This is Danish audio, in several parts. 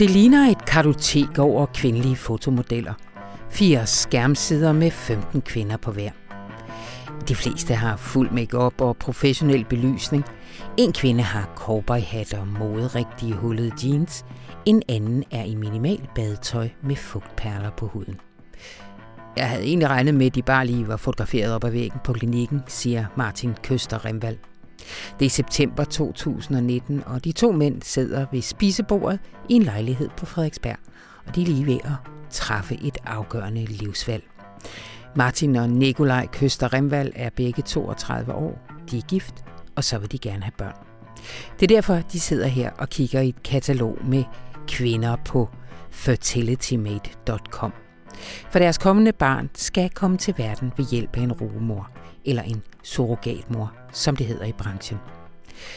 Det ligner et kartotek over kvindelige fotomodeller. Fire skærmsider med 15 kvinder på hver. De fleste har fuld makeup og professionel belysning. En kvinde har cowboyhat og moderigtige hullede jeans. En anden er i minimal badetøj med fugtperler på huden. Jeg havde egentlig regnet med, at de bare lige var fotograferet op ad væggen på klinikken, siger Martin Køster Remvald. Det er september 2019, og de to mænd sidder ved spisebordet i en lejlighed på Frederiksberg, og de er lige ved at træffe et afgørende livsvalg. Martin og Nikolaj Køster Remvald er begge 32 år. De er gift, og så vil de gerne have børn. Det er derfor, de sidder her og kigger i et katalog med kvinder på fertilitymate.com. For deres kommende barn skal komme til verden ved hjælp af en rugemor, eller en surrogatmor, som det hedder i branchen.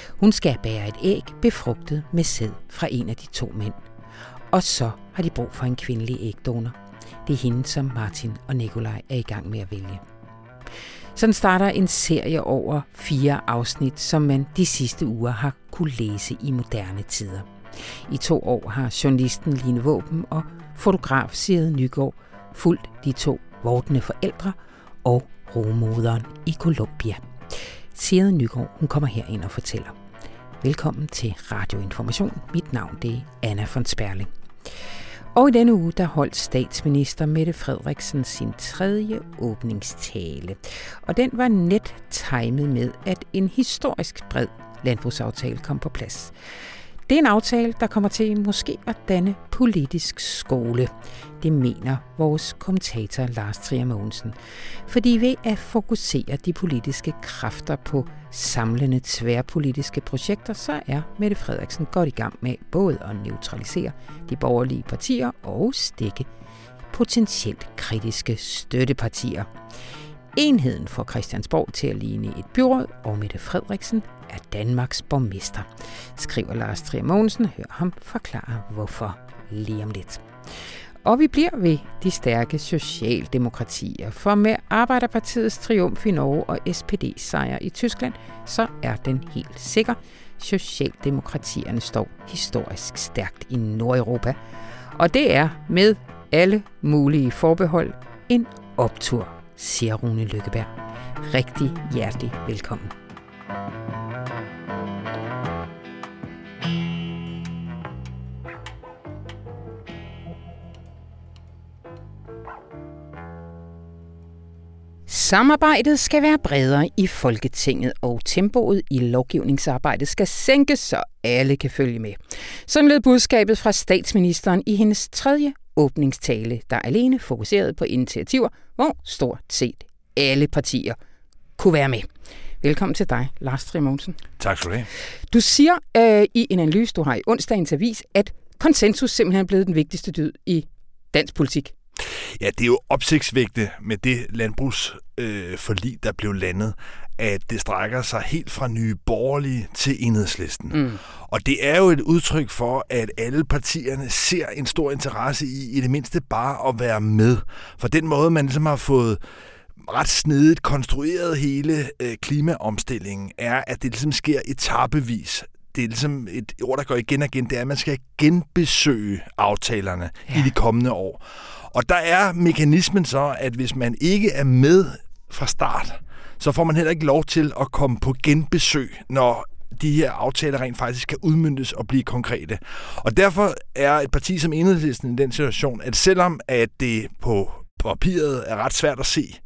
Hun skal bære et æg befrugtet med sæd fra en af de to mænd. Og så har de brug for en kvindelig ægdonor. Det er hende, som Martin og Nikolaj er i gang med at vælge. Sådan starter en serie over fire afsnit, som man de sidste uger har kunne læse i moderne tider. I to år har journalisten Line Våben og fotograf Sigrid Nygaard fulgt de to vortende forældre og rumoderen i Colombia. Side Nygaard hun kommer her ind og fortæller. Velkommen til Radio Information. Mit navn det er Anna von Sperling. Og i denne uge, der holdt statsminister Mette Frederiksen sin tredje åbningstale. Og den var net timet med, at en historisk bred landbrugsaftale kom på plads. Det er en aftale, der kommer til måske at danne politisk skole. Det mener vores kommentator Lars Trier Mogensen. Fordi ved at fokusere de politiske kræfter på samlende tværpolitiske projekter, så er Mette Frederiksen godt i gang med både at neutralisere de borgerlige partier og stikke potentielt kritiske støttepartier. Enheden får Christiansborg til at ligne et byråd, og Mette Frederiksen er Danmarks borgmester, skriver Lars Trier Mogensen. Hør ham forklare, hvorfor lige om lidt. Og vi bliver ved de stærke socialdemokratier, for med Arbejderpartiets triumf i Norge og SPD's sejr i Tyskland, så er den helt sikker. Socialdemokratierne står historisk stærkt i Nordeuropa, og det er med alle mulige forbehold en optur, siger Rune Lykkeberg. Rigtig hjertelig velkommen. Samarbejdet skal være bredere i Folketinget, og tempoet i lovgivningsarbejdet skal sænkes, så alle kan følge med. Sådan lød budskabet fra statsministeren i hendes tredje åbningstale, der alene fokuserede på initiativer, hvor stort set alle partier kunne være med. Velkommen til dig, Lars Trier Tak skal du have. Du siger øh, i en analyse, du har i onsdagens avis, at konsensus simpelthen er blevet den vigtigste dyd i dansk politik. Ja, det er jo opsigtsvægte med det landbrugsforlig, øh, der blev landet, at det strækker sig helt fra nye borgerlige til enhedslisten. Mm. Og det er jo et udtryk for, at alle partierne ser en stor interesse i, i det mindste bare at være med. For den måde, man ligesom har fået ret snedigt konstrueret hele øh, klimaomstillingen, er, at det ligesom sker etapevis det er ligesom et ord, der går igen og igen, det er, at man skal genbesøge aftalerne ja. i de kommende år. Og der er mekanismen så, at hvis man ikke er med fra start, så får man heller ikke lov til at komme på genbesøg, når de her aftaler rent faktisk kan udmyndtes og blive konkrete. Og derfor er et parti som Enhedslisten i den situation, at selvom at det på papiret er ret svært at se,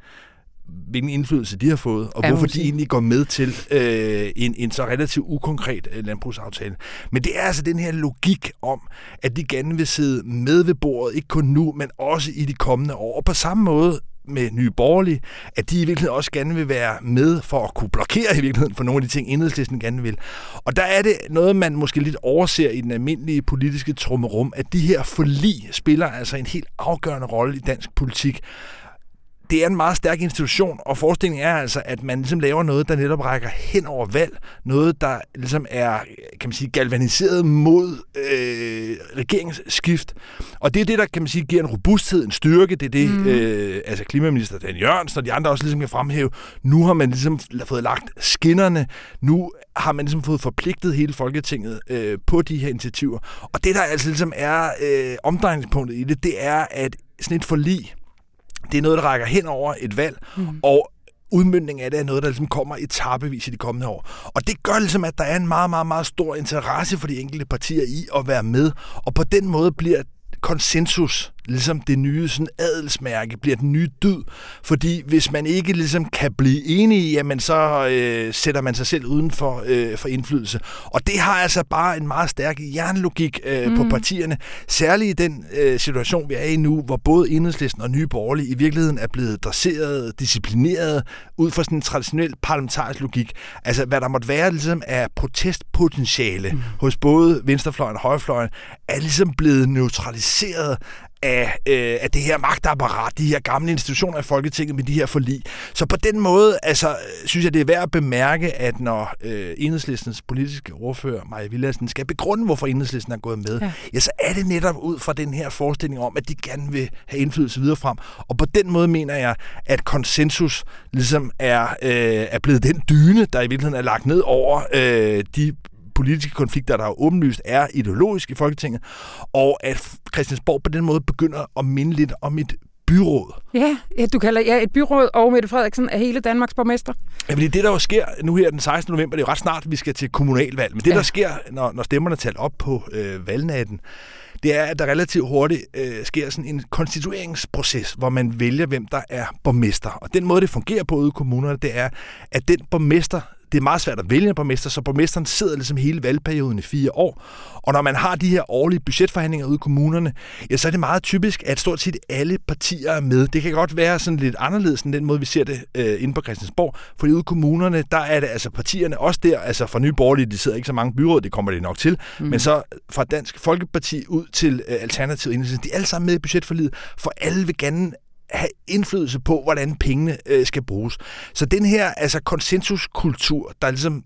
hvilken indflydelse de har fået, og ja, hvorfor de egentlig går med til øh, en, en så relativt ukonkret øh, landbrugsaftale. Men det er altså den her logik om, at de gerne vil sidde med ved bordet, ikke kun nu, men også i de kommende år. Og på samme måde med Nye Borgerlige, at de i virkeligheden også gerne vil være med for at kunne blokere i virkeligheden for nogle af de ting, enhedslisten gerne vil. Og der er det noget, man måske lidt overser i den almindelige politiske trummerum, at de her forlig spiller altså en helt afgørende rolle i dansk politik det er en meget stærk institution, og forestillingen er altså, at man ligesom laver noget, der netop rækker hen over valg. Noget, der ligesom er, kan man sige, galvaniseret mod øh, regeringsskift. Og det er det, der, kan man sige, giver en robusthed, en styrke. Det er det, mm. øh, altså klimaminister Dan Jørgensen og de andre også ligesom kan fremhæve. Nu har man ligesom fået lagt skinnerne. Nu har man ligesom fået forpligtet hele Folketinget øh, på de her initiativer. Og det, der altså ligesom er øh, omdrejningspunktet i det, det er, at sådan et forlig, det er noget, der rækker hen over et valg, mm. og udmyndning af det er noget, der ligesom kommer etappevis i de kommende år. Og det gør ligesom, at der er en meget, meget, meget stor interesse for de enkelte partier i at være med, og på den måde bliver konsensus ligesom det nye sådan adelsmærke, bliver den nye dyd. Fordi hvis man ikke ligesom kan blive enige, jamen så øh, sætter man sig selv uden for, øh, for indflydelse. Og det har altså bare en meget stærk jernlogik øh, mm. på partierne. Særligt i den øh, situation, vi er i nu, hvor både Enhedslisten og Nye Borgerlige i virkeligheden er blevet dresseret, disciplineret, ud fra sådan en traditionel parlamentarisk logik. Altså hvad der måtte være ligesom af protestpotentiale mm. hos både venstrefløjen og højrefløjen, er ligesom blevet neutraliseret af, øh, af det her magtapparat, de her gamle institutioner i Folketinget med de her forlig. Så på den måde, altså, synes jeg, det er værd at bemærke, at når øh, enhedslistens politiske ordfører, Maja Villadsen, skal begrunde, hvorfor enhedslisten er gået med, ja. ja, så er det netop ud fra den her forestilling om, at de gerne vil have indflydelse videre frem. Og på den måde mener jeg, at konsensus ligesom er, øh, er blevet den dyne, der i virkeligheden er lagt ned over øh, de politiske konflikter, der jo åbenlyst er ideologisk i Folketinget, og at Christiansborg på den måde begynder at minde lidt om et byråd. Ja, ja du kalder ja, et byråd, og Mette Frederiksen er hele Danmarks borgmester. Ja, fordi det, der jo sker nu her den 16. november, det er jo ret snart, vi skal til kommunalvalg, men det, ja. der sker, når, når stemmerne er talt op på øh, valgnatten, det er, at der relativt hurtigt øh, sker sådan en konstitueringsproces, hvor man vælger, hvem der er borgmester. Og den måde, det fungerer på ude i kommunerne, det er, at den borgmester, det er meget svært at vælge en borgmester, så borgmesteren sidder ligesom hele valgperioden i fire år. Og når man har de her årlige budgetforhandlinger ude i kommunerne, ja, så er det meget typisk, at stort set alle partier er med. Det kan godt være sådan lidt anderledes end den måde, vi ser det øh, inde på Christiansborg. For ude i kommunerne, der er det altså partierne også der, altså for Nye Borgerlige, de sidder ikke så mange byråd, det kommer det nok til, mm. men så fra Dansk Folkeparti ud til øh, Alternativet, de er alle sammen med i budgetforliget, for alle vil gerne have indflydelse på, hvordan pengene øh, skal bruges. Så den her altså konsensuskultur, der ligesom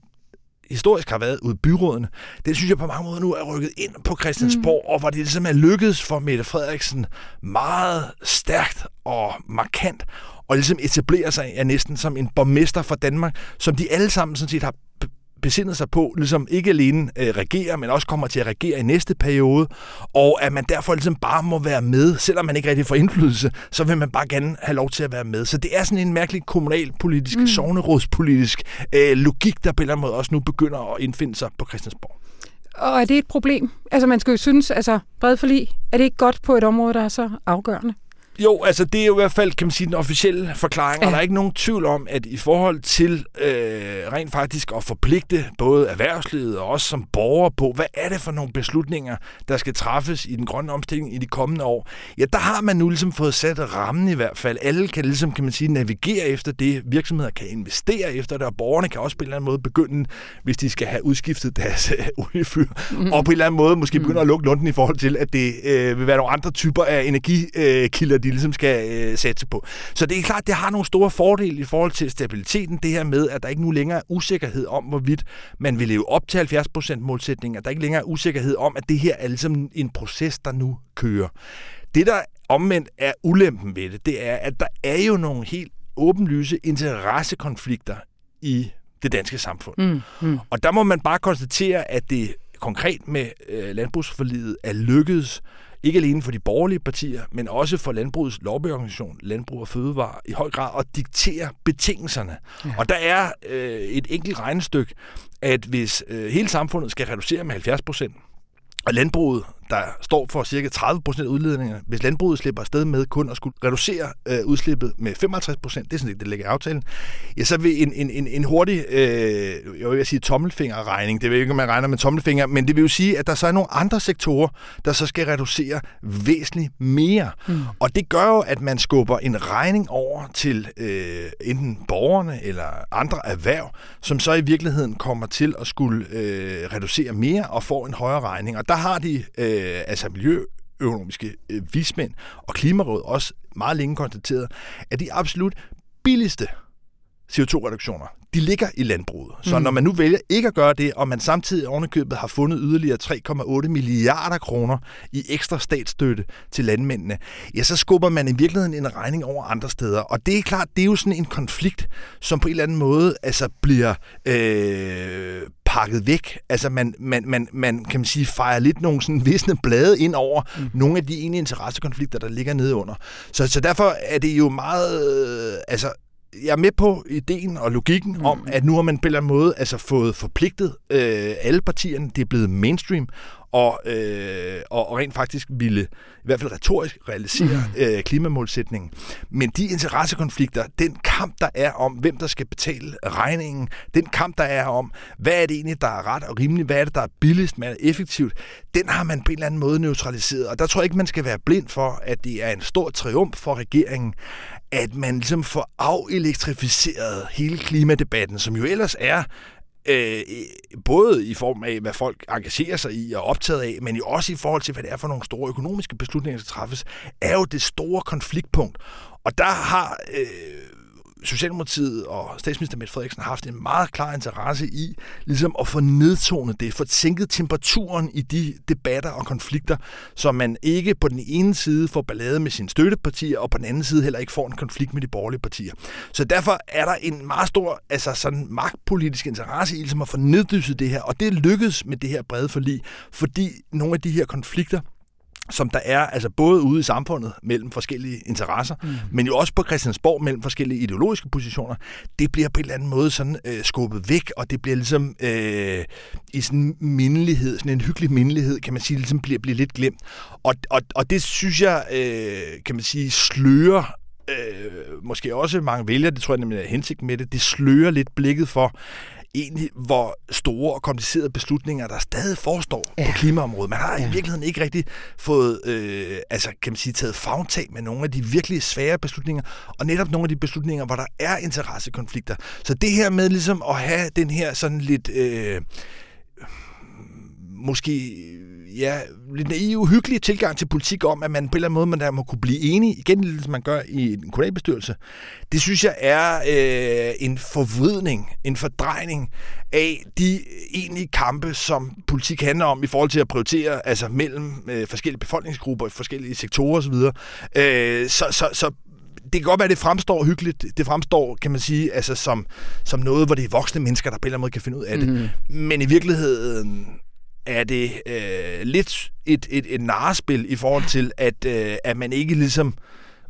historisk har været ude i byrådene, den synes jeg på mange måder nu er rykket ind på Christiansborg, mm. og hvor det ligesom er lykkedes for Mette Frederiksen meget stærkt og markant og ligesom etablere sig er næsten som en borgmester for Danmark, som de alle sammen sådan set har besindet sig på, ligesom ikke alene øh, regerer, men også kommer til at regere i næste periode, og at man derfor ligesom bare må være med, selvom man ikke rigtig får indflydelse, så vil man bare gerne have lov til at være med. Så det er sådan en mærkelig kommunalpolitisk, mm. sovnerådspolitisk øh, logik, der på en eller anden måde også nu begynder at indfinde sig på Christiansborg. Og er det et problem? Altså man skal jo synes, altså bred forlig, er det ikke godt på et område, der er så afgørende? Jo, altså det er jo i hvert fald, kan man sige, den officielle forklaring, ja. og der er ikke nogen tvivl om, at i forhold til øh, rent faktisk at forpligte både erhvervslivet og os som borgere på, hvad er det for nogle beslutninger, der skal træffes i den grønne omstilling i de kommende år, ja, der har man nu ligesom fået sat rammen i hvert fald. Alle kan ligesom, kan man sige, navigere efter det, virksomheder kan investere efter det, og borgerne kan også på en eller anden måde begynde, hvis de skal have udskiftet deres øh, oliefyr, mm. og på en eller anden måde måske begynde mm. at lukke lunden i forhold til, at det øh, vil være nogle andre typer af energikilder, de ligesom skal øh, sætte på. Så det er klart, det har nogle store fordele i forhold til stabiliteten, det her med, at der ikke nu længere er usikkerhed om, hvorvidt man vil leve op til 70% målsætningen, at der ikke længere er usikkerhed om, at det her er ligesom en proces, der nu kører. Det, der omvendt er ulempen ved det, det er, at der er jo nogle helt åbenlyse interessekonflikter i det danske samfund. Mm, mm. Og der må man bare konstatere, at det konkret med øh, landbrugsforliget er lykkedes ikke alene for de borgerlige partier, men også for landbrugets lobbyorganisation, Landbrug og Fødevare, i høj grad at diktere betingelserne. Ja. Og der er øh, et enkelt regnestykke, at hvis øh, hele samfundet skal reducere med 70 procent, og landbruget der står for cirka 30 procent af udledningerne. Hvis landbruget slipper afsted med kun at skulle reducere øh, udslippet med 55 procent, det er sådan det, ligger i aftalen, ja, så vil en, en, en, en hurtig, øh, jeg vil sige tommelfingerregning, det vil ikke, om man regner med tommelfinger, men det vil jo sige, at der så er nogle andre sektorer, der så skal reducere væsentligt mere. Mm. Og det gør jo, at man skubber en regning over til øh, enten borgerne eller andre erhverv, som så i virkeligheden kommer til at skulle øh, reducere mere og får en højere regning. Og der har de øh, Øh, altså miljøøkonomiske øh, vismænd og Klimarådet også meget længe konstateret, at de absolut billigste CO2-reduktioner, de ligger i landbruget. Så mm. når man nu vælger ikke at gøre det, og man samtidig ovenikøbet har fundet yderligere 3,8 milliarder kroner i ekstra statsstøtte til landmændene, ja, så skubber man i virkeligheden en regning over andre steder. Og det er klart, det er jo sådan en konflikt, som på en eller anden måde altså bliver øh, pakket væk. Altså man, man, man, man kan man sige, fejrer lidt nogle sådan visne blade ind over mm. nogle af de ene interessekonflikter, der ligger nede under. Så, så derfor er det jo meget... Øh, altså jeg er med på ideen og logikken mm. om, at nu har man på en eller anden måde altså fået forpligtet øh, alle partierne. Det er blevet mainstream, og, øh, og rent faktisk ville, i hvert fald retorisk, realisere mm. øh, klimamålsætningen. Men de interessekonflikter, den kamp, der er om, hvem der skal betale regningen, den kamp, der er om, hvad er det egentlig, der er ret og rimeligt, hvad er det, der er billigst, hvad er effektivt, den har man på en eller anden måde neutraliseret. Og der tror jeg ikke, man skal være blind for, at det er en stor triumf for regeringen, at man ligesom får afelektrificeret hele klimadebatten, som jo ellers er øh, både i form af, hvad folk engagerer sig i og optaget af, men jo også i forhold til, hvad det er for nogle store økonomiske beslutninger, der træffes, er jo det store konfliktpunkt. Og der har øh, Socialdemokratiet og statsminister Mette Frederiksen har haft en meget klar interesse i ligesom at få nedtonet det, få sænket temperaturen i de debatter og konflikter, så man ikke på den ene side får ballade med sine støttepartier, og på den anden side heller ikke får en konflikt med de borgerlige partier. Så derfor er der en meget stor altså sådan magtpolitisk interesse i ligesom at få neddyset det her, og det lykkedes med det her brede forlig, fordi nogle af de her konflikter som der er altså både ude i samfundet mellem forskellige interesser, mm. men jo også på Christiansborg mellem forskellige ideologiske positioner, det bliver på en eller anden måde sådan øh, skubbet væk, og det bliver ligesom øh, i sådan en mindelighed, sådan en hyggelig mindelighed, kan man sige, ligesom bliver, bliver lidt glemt. Og, og, og det synes jeg, øh, kan man sige, slører øh, måske også mange vælgere, det tror jeg nemlig er hensigt med det, det slører lidt blikket for, egentlig, hvor store og komplicerede beslutninger, der stadig forestår ja. på klimaområdet. Man har ja. i virkeligheden ikke rigtig fået, øh, altså kan man sige, taget fagtag med nogle af de virkelig svære beslutninger, og netop nogle af de beslutninger, hvor der er interessekonflikter. Så det her med ligesom at have den her sådan lidt... Øh, måske ja, lidt naiv, hyggelig tilgang til politik om, at man på en eller anden måde man der må kunne blive enige, igen lidt som man gør i en kommunalbestyrelse, det synes jeg er øh, en forvridning, en fordrejning af de egentlige kampe, som politik handler om i forhold til at prioritere altså mellem øh, forskellige befolkningsgrupper, forskellige sektorer osv. Øh, så, så, så det kan godt være, at det fremstår hyggeligt. Det fremstår, kan man sige, altså som, som noget, hvor det er voksne mennesker, der på en eller anden måde kan finde ud af det. Mm. Men i virkeligheden er det øh, lidt et, et, et narrespil i forhold til, at, øh, at man ikke ligesom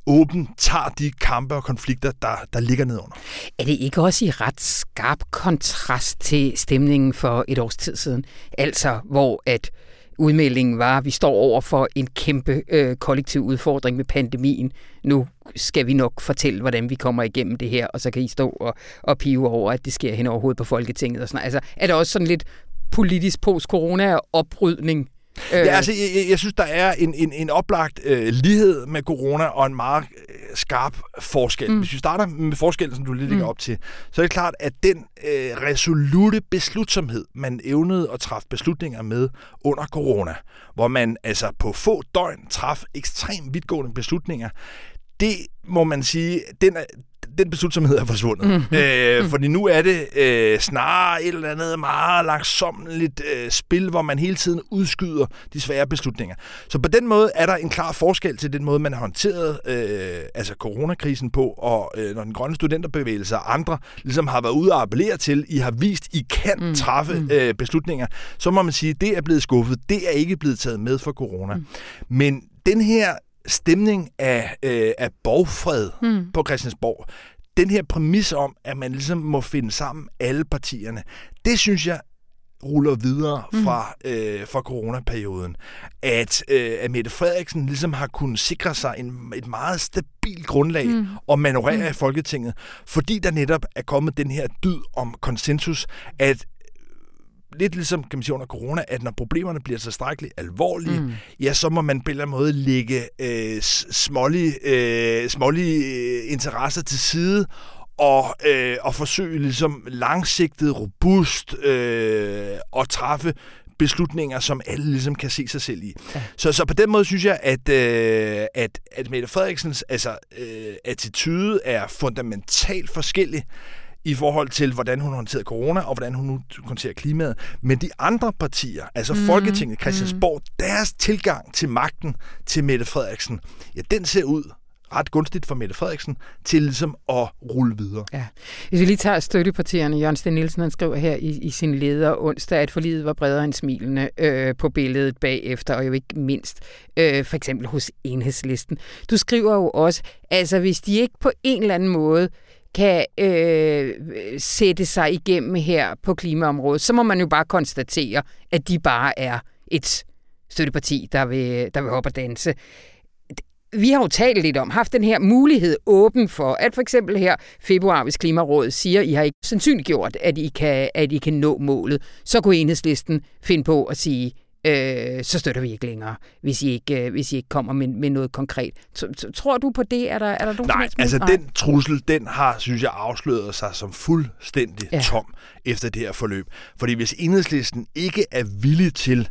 åben tager de kampe og konflikter, der, der ligger nedunder. Er det ikke også i ret skarp kontrast til stemningen for et års tid siden? Altså, hvor at udmeldingen var, at vi står over for en kæmpe øh, kollektiv udfordring med pandemien. Nu skal vi nok fortælle, hvordan vi kommer igennem det her, og så kan I stå og, og pive over, at det sker hen over hovedet på Folketinget. Og sådan. Altså, er det også sådan lidt politisk post-corona-oprydning. Ja, altså, jeg, jeg synes, der er en, en, en oplagt øh, lighed med corona og en meget øh, skarp forskel. Mm. Hvis vi starter med forskellen, som du lige lægger mm. op til, så er det klart, at den øh, resolute beslutsomhed, man evnede at træffe beslutninger med under corona, hvor man altså på få døgn traf ekstremt vidtgående beslutninger, det må man sige, den, den beslutsomhed er forsvundet. Mm. Øh, fordi nu er det øh, snarere et eller andet meget langsomligt øh, spil, hvor man hele tiden udskyder de svære beslutninger. Så på den måde er der en klar forskel til den måde, man har håndteret øh, altså coronakrisen på, og øh, når den grønne studenterbevægelse og andre ligesom har været ude og appellere til, I har vist, I kan mm. træffe mm. øh, beslutninger, så må man sige, det er blevet skuffet. Det er ikke blevet taget med for corona. Mm. Men den her stemning af, øh, af borgfred mm. på Christiansborg, den her præmis om, at man ligesom må finde sammen alle partierne, det synes jeg ruller videre mm. fra, øh, fra coronaperioden. At, øh, at Mette Frederiksen ligesom har kunnet sikre sig en, et meget stabilt grundlag mm. at manøvrere mm. i Folketinget, fordi der netop er kommet den her dyd om konsensus, at lidt ligesom kan man sige under corona, at når problemerne bliver tilstrækkeligt alvorlige, mm. ja, så må man på en eller anden måde lægge øh, smålige, øh, smålige øh, interesser til side og, øh, og forsøge ligesom langsigtet, robust øh, at træffe beslutninger, som alle ligesom kan se sig selv i. Ja. Så, så på den måde synes jeg, at, øh, at, at Mette Frederiksens altså, øh, attitude er fundamentalt forskellig i forhold til, hvordan hun håndterer corona, og hvordan hun nu håndterer klimaet. Men de andre partier, altså mm. Folketinget, Christiansborg, mm. deres tilgang til magten til Mette Frederiksen, ja, den ser ud ret gunstigt for Mette Frederiksen til ligesom at rulle videre. Ja. Hvis vi lige tager støttepartierne, Jørgen Sten Nielsen han skriver her i, i sin leder onsdag, at forlidet var bredere end smilende øh, på billedet bagefter, og jo ikke mindst øh, for eksempel hos enhedslisten. Du skriver jo også, altså hvis de ikke på en eller anden måde kan øh, sætte sig igennem her på klimaområdet, så må man jo bare konstatere, at de bare er et støtteparti, der vil, der vil hoppe og danse. Vi har jo talt lidt om, haft den her mulighed åben for, at for eksempel her februar, hvis Klimarådet siger, at I har ikke sandsynliggjort, at I kan, at I kan nå målet, så kunne enhedslisten finde på at sige, øh, så støtter vi ikke længere, hvis I ikke, øh, hvis I ikke kommer med, med noget konkret. Tror du på det? Er der, er der nogen Nej, altså Nej. den trussel, den har, synes jeg, afsløret sig som fuldstændig ja. tom efter det her forløb. Fordi hvis enhedslisten ikke er villig til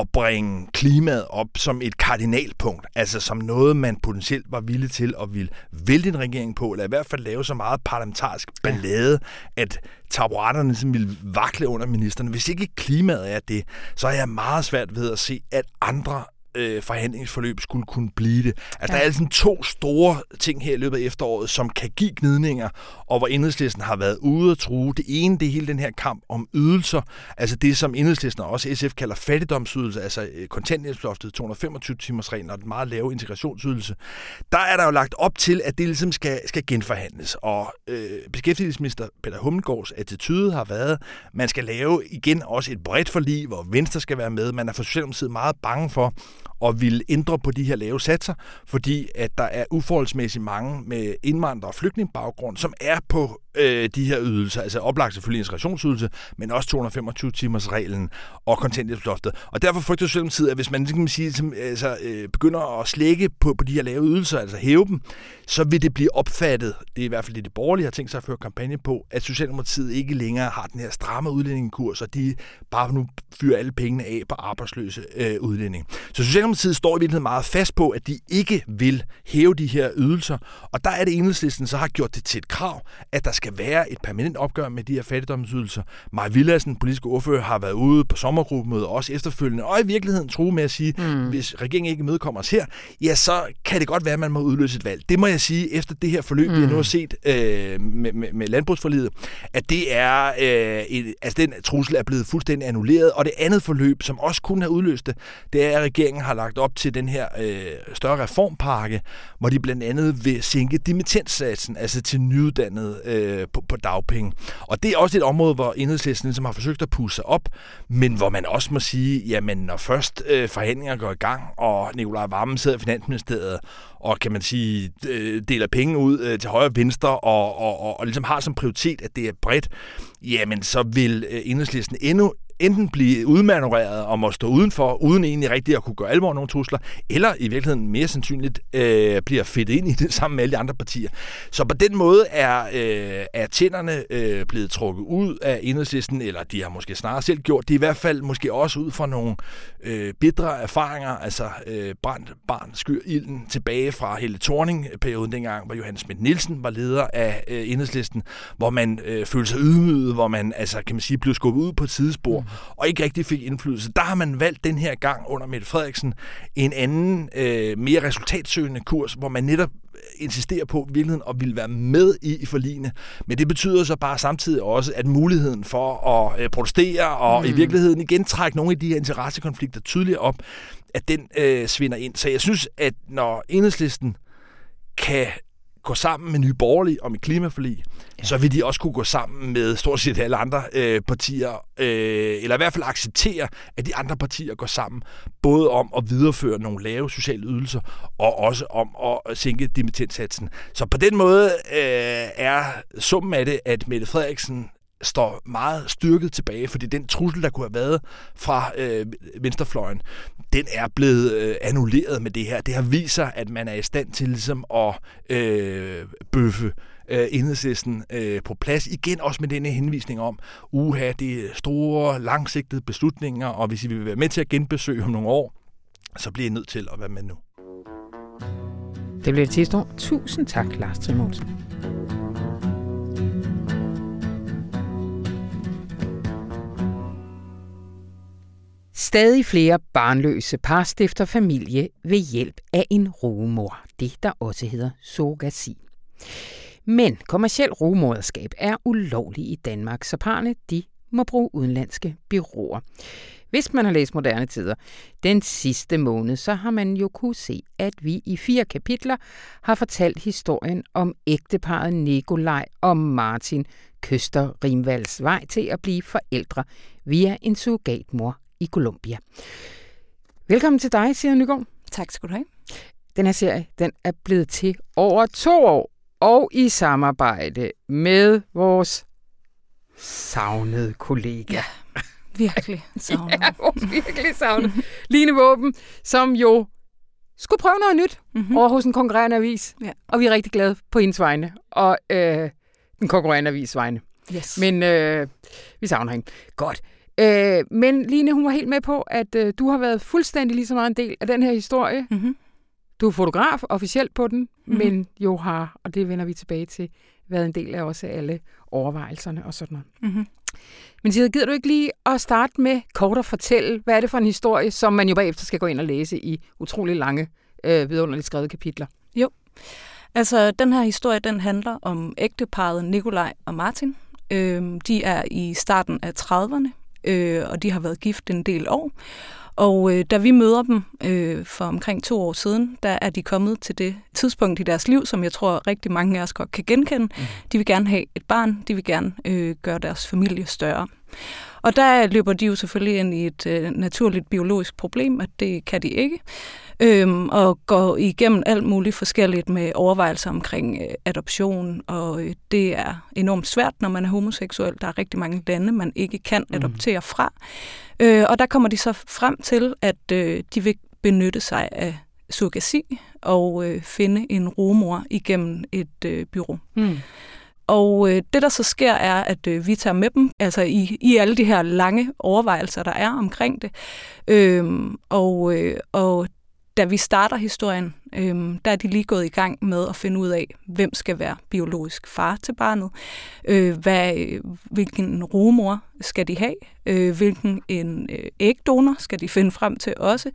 at bringe klimaet op som et kardinalpunkt, altså som noget, man potentielt var villig til at ville vælge en regering på, eller i hvert fald lave så meget parlamentarisk ballade, ja. at taburetterne ligesom ville vakle under ministerne. Hvis ikke klimaet er det, så er jeg meget svært ved at se, at andre øh, forhandlingsforløb skulle kunne blive det. Altså, ja. der er altså to store ting her i løbet af efteråret, som kan give gnidninger, og hvor enhedslisten har været ude at true. Det ene, det er hele den her kamp om ydelser, altså det, som enhedslisten og også SF kalder fattigdomsydelse, altså øh, kontanthjælpsloftet, 225-timers-reglen og den meget lave integrationsydelse. Der er der jo lagt op til, at det ligesom skal, skal genforhandles, og øh, beskæftigelsesminister Peter Hummelgaards attitude har været, man skal lave igen også et bredt forlig, hvor Venstre skal være med. Man er for Socialdemokratiet meget bange for, og vil ændre på de her lave satser, fordi at der er uforholdsmæssigt mange med indvandrer- og flygtningbaggrund, som er på øh, de her ydelser, altså oplagt selvfølgelig integrationsydelse, men også 225 timers reglen og kontanthjælpsloftet. Og derfor frygter Socialdemokratiet, at hvis man ligesom kan sige, som, altså, øh, begynder at slække på, på de her lave ydelser, altså hæve dem, så vil det blive opfattet, det er i hvert fald det, det borgerlige har tænkt sig at føre kampagne på, at Socialdemokratiet ikke længere har den her stramme udlændingekurs, og de bare nu fyrer alle pengene af på arbejdsløse øh, udlændinge. Så Socialdemokratiet står i virkeligheden meget fast på, at de ikke vil hæve de her ydelser, og der er det enhedslisten så har gjort det til et krav, at der skal være et permanent opgør med de her fattigdomsydelser. Maja Villadsen, politisk ordfører, har været ude på sommergruppemødet også efterfølgende, og i virkeligheden tro med at sige, mm. hvis regeringen ikke mødekommer os her, ja, så kan det godt være, at man må udløse et valg. Det må jeg sige, efter det her forløb, mm. vi nu har set øh, med, med, med landbrugsforlidet, at det er, øh, et, altså den trussel er blevet fuldstændig annulleret, og det andet forløb, som også kunne have udløst det, det er, at regeringen har lagt op til den her øh, større reformpakke, hvor de blandt andet vil sænke dimittenssatsen, altså til nyuddannede øh, øh, på, på dagpenge. Og det er også et område, hvor enhedslisten ligesom har forsøgt at pusse op, men hvor man også må sige, jamen når først øh, forhandlinger går i gang, og Nikolaj Vammen sidder i Finansministeriet, og kan man sige, øh, deler penge ud øh, til højre og venstre, og, og, og, og ligesom har som prioritet, at det er bredt, jamen så vil øh, enhedslisten endnu enten blive udmanøvreret og må stå udenfor, uden egentlig rigtig at kunne gøre alvor nogle trusler, eller i virkeligheden mere sandsynligt øh, bliver fedt ind i det sammen med alle de andre partier. Så på den måde er, øh, er tænderne øh, blevet trukket ud af enhedslisten, eller de har måske snarere selv gjort det, i hvert fald måske også ud fra nogle øh, bedre erfaringer, altså øh, brændt barn skyr ilden tilbage fra hele Thorning-perioden dengang, hvor Johannes Schmidt Nielsen var leder af øh, enhedslisten, hvor man øh, følte sig ydmyget, hvor man altså, kan man sige, blev skubbet ud på et sidespor, og ikke rigtig fik indflydelse. Der har man valgt den her gang under Mette Frederiksen en anden, øh, mere resultatsøgende kurs, hvor man netop insisterer på virkeligheden at ville være med i, i forligene. Men det betyder så bare samtidig også, at muligheden for at øh, protestere og mm. i virkeligheden igen trække nogle af de her interessekonflikter tydeligere op, at den øh, svinder ind. Så jeg synes, at når enhedslisten kan gå sammen med Nye Borgerlige om et klimaforlig, ja. så vil de også kunne gå sammen med stort set alle andre øh, partier, øh, eller i hvert fald acceptere, at de andre partier går sammen, både om at videreføre nogle lave sociale ydelser, og også om at sænke dimittentsatsen. Så på den måde øh, er summen af det, at Mette Frederiksen står meget styrket tilbage, fordi den trussel, der kunne have været fra øh, venstrefløjen, den er blevet øh, annulleret med det her. Det har vist sig, at man er i stand til ligesom at øh, bøffe øh, enhedslisten øh, på plads. Igen også med denne henvisning om, uha, det er store, langsigtede beslutninger, og hvis I vil være med til at genbesøge om nogle år, så bliver I nødt til at være med nu. Det bliver det sidste år. Tusind tak, Lars Trimonsen. Stadig flere barnløse par stifter familie ved hjælp af en rugemor, det der også hedder surrogasi. Men kommersiel rugemoderskab er ulovlig i Danmark, så parne de må bruge udenlandske byråer. Hvis man har læst Moderne Tider den sidste måned, så har man jo kunne se, at vi i fire kapitler har fortalt historien om ægteparet Nikolaj og Martin Køster Rimvalds vej til at blive forældre via en surrogatmor i Colombia. Velkommen til dig, Sira Nygaard. Tak skal du have. Den her serie den er blevet til over to år, og i samarbejde med vores savnede kollega. Ja, virkelig savnet. ja, vores virkelig savnet. Line Våben, som jo skulle prøve noget nyt mm-hmm. over hos en konkurrerende avis. Ja. Og vi er rigtig glade på hendes vegne, og øh, den konkurrerende avis vegne. Yes. Men øh, vi savner hende. Godt. Øh, men Line, hun var helt med på, at øh, du har været fuldstændig lige så meget en del af den her historie. Mm-hmm. Du er fotograf officielt på den, mm-hmm. men jo har, og det vender vi tilbage til, været en del af også alle overvejelserne og sådan noget. Mm-hmm. Men Sida, gider du ikke lige at starte med kort at fortælle, hvad er det for en historie, som man jo bagefter skal gå ind og læse i utrolig lange, øh, vidunderligt skrevet kapitler? Jo, altså den her historie, den handler om ægteparet Nikolaj og Martin. Øh, de er i starten af 30'erne, øh, og de har været gift en del år. Og øh, da vi møder dem øh, for omkring to år siden, der er de kommet til det tidspunkt i deres liv, som jeg tror rigtig mange af os godt kan genkende. Mm. De vil gerne have et barn, de vil gerne øh, gøre deres familie større. Og der løber de jo selvfølgelig ind i et øh, naturligt biologisk problem, at det kan de ikke øhm, og går igennem alt muligt forskelligt med overvejelser omkring øh, adoption, og øh, det er enormt svært, når man er homoseksuel. Der er rigtig mange lande, man ikke kan mm. adoptere fra. Øh, og der kommer de så frem til, at øh, de vil benytte sig af surrogasi og øh, finde en rumor igennem et øh, bureau. Mm. Og øh, det, der så sker, er, at øh, vi tager med dem, altså i, i alle de her lange overvejelser, der er omkring det. Øhm, og, øh, og da vi starter historien, øhm, der er de lige gået i gang med at finde ud af, hvem skal være biologisk far til barnet, øh, hvad, hvilken rumor skal de have, øh, hvilken en øh, ægdonor skal de finde frem til også,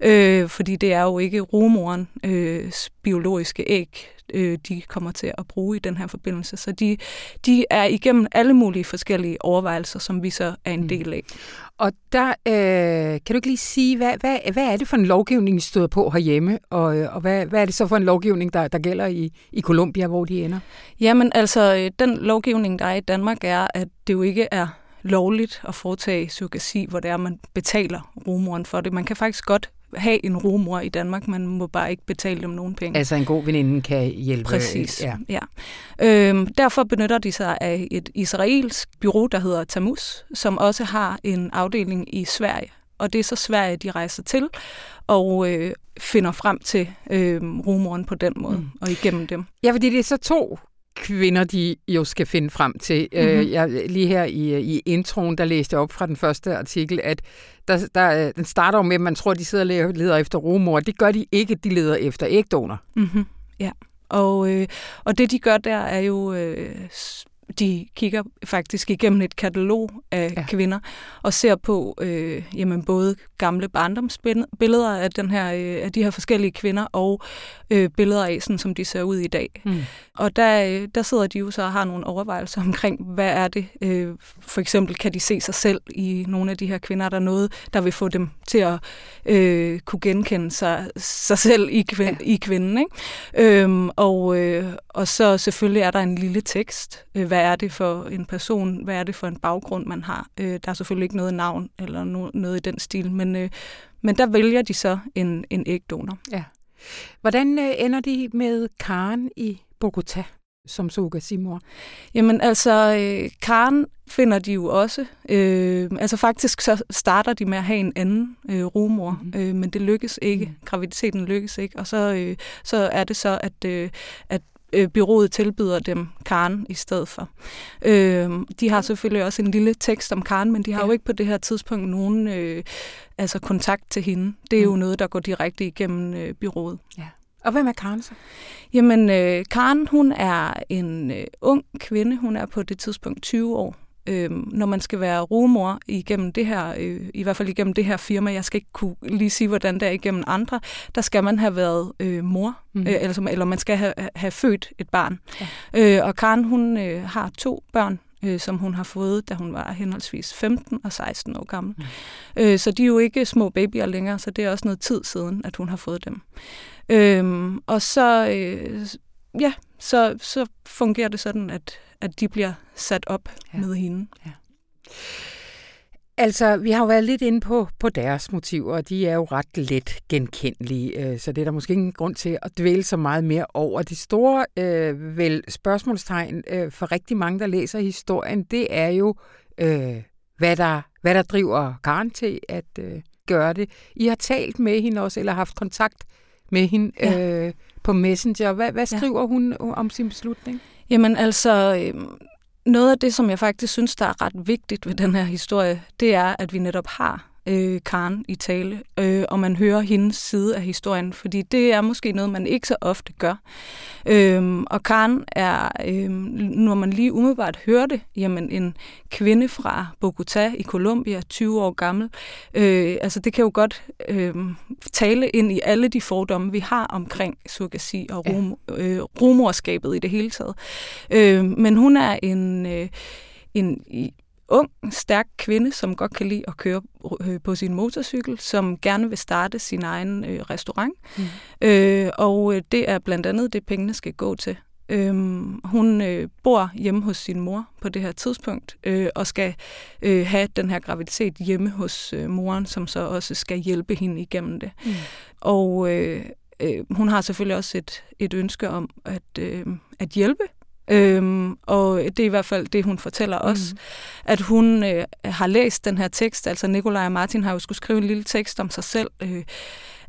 øh, fordi det er jo ikke rumorens øh, biologiske æg, øh, de kommer til at bruge i den her forbindelse. Så de, de er igennem alle mulige forskellige overvejelser, som vi så er en mm. del af. Og der øh, kan du ikke lige sige, hvad, hvad, hvad er det for en lovgivning, I støder på herhjemme, og, og hvad, hvad er det så for en lovgivning, der, der gælder i, i Colombia, hvor de ender? Jamen altså, øh, den lovgivning, der er i Danmark, er, at det jo ikke er lovligt at foretage surrogasi, hvor det er, man betaler rumoren for det. Man kan faktisk godt have en rumor i Danmark, man må bare ikke betale dem nogen penge. Altså en god veninde kan hjælpe. Præcis, ja. ja. Øhm, derfor benytter de sig af et israelsk bureau, der hedder Tamus, som også har en afdeling i Sverige. Og det er så Sverige, de rejser til og øh, finder frem til øh, rumoren på den måde, mm. og igennem dem. Ja, fordi det er så to kvinder, de jo skal finde frem til. Mm-hmm. Jeg, lige her i, i introen, der læste jeg op fra den første artikel, at der, der, den starter med, at man tror, de sidder og leder efter rumor. Det gør de ikke, de leder efter ægdonor. Mm-hmm. Ja, og, øh, og det de gør der er jo øh, de kigger faktisk igennem et katalog af ja. kvinder og ser på øh, jamen både gamle barndomsbilleder af, den her, øh, af de her forskellige kvinder og øh, billeder af, sådan som de ser ud i dag. Mm. Og der, øh, der sidder de jo så og har nogle overvejelser omkring, hvad er det? Øh, for eksempel kan de se sig selv i nogle af de her kvinder, der er noget, der vil få dem til at øh, kunne genkende sig, sig selv i, kvind, ja. i kvinden. Ikke? Øhm, og, øh, og så selvfølgelig er der en lille tekst. Øh, hvad er det for en person? Hvad er det for en baggrund, man har? Øh, der er selvfølgelig ikke noget navn eller no, noget i den stil, men, øh, men der vælger de så en, en ægdonor. Ja. Hvordan øh, ender de med Karen i Bogota? som surrogatimor? Jamen altså, øh, Karen finder de jo også. Øh, altså faktisk så starter de med at have en anden øh, rumor, mm-hmm. øh, men det lykkes ikke. Mm. Graviditeten lykkes ikke. Og så, øh, så er det så, at, øh, at øh, byrådet tilbyder dem Karen i stedet for. Øh, de har selvfølgelig også en lille tekst om Karen, men de har ja. jo ikke på det her tidspunkt nogen øh, altså kontakt til hende. Det er mm. jo noget, der går direkte igennem øh, byrådet. Ja. Og hvem er Karen så? Jamen, øh, Karen, hun er en øh, ung kvinde. Hun er på det tidspunkt 20 år øh, når man skal være rumor igennem det her, øh, i hvert fald igennem det her firma, jeg skal ikke kunne lige sige, hvordan det er igennem andre, der skal man have været øh, mor, mm. øh, eller, eller man skal have, have født et barn. Ja. Øh, og Karen, hun øh, har to børn, øh, som hun har fået, da hun var henholdsvis 15 og 16 år gammel. Mm. Øh, så de er jo ikke små babyer længere, så det er også noget tid siden, at hun har fået dem. Øh, og så, øh, ja, så, så fungerer det sådan, at at de bliver sat op ja. med hende. Ja. Altså, vi har jo været lidt inde på, på deres motiver, og de er jo ret let genkendelige, øh, så det er der måske ingen grund til at dvæle så meget mere over. De store øh, vel spørgsmålstegn øh, for rigtig mange, der læser historien, det er jo, øh, hvad, der, hvad der driver Karen til at øh, gøre det. I har talt med hende også, eller haft kontakt med hende ja. øh, på Messenger. Hvad, hvad skriver ja. hun om sin beslutning? Jamen altså, øh, noget af det, som jeg faktisk synes, der er ret vigtigt ved den her historie, det er, at vi netop har øh, Karen i tale, øh, og man hører hendes side af historien, fordi det er måske noget, man ikke så ofte gør. Øh, og Karen er, øh, når man lige umiddelbart hører det, jamen en kvinde fra Bogota i Colombia, 20 år gammel. Øh, altså det kan jo godt øh, tale ind i alle de fordomme, vi har omkring surrogasi og rum, øh, rumorskabet i det hele taget. Øh, men hun er en... Øh, en ung, stærk kvinde, som godt kan lide at køre øh, på sin motorcykel, som gerne vil starte sin egen øh, restaurant. Mm. Øh, og øh, det er blandt andet det, pengene skal gå til. Øhm, hun øh, bor hjemme hos sin mor på det her tidspunkt, øh, og skal øh, have den her graviditet hjemme hos øh, moren, som så også skal hjælpe hende igennem det. Mm. Og øh, øh, hun har selvfølgelig også et, et ønske om at, øh, at hjælpe Øhm, og det er i hvert fald det, hun fortæller os, mm. at hun øh, har læst den her tekst, altså Nikolaj og Martin har jo skulle skrive en lille tekst om sig selv, øh,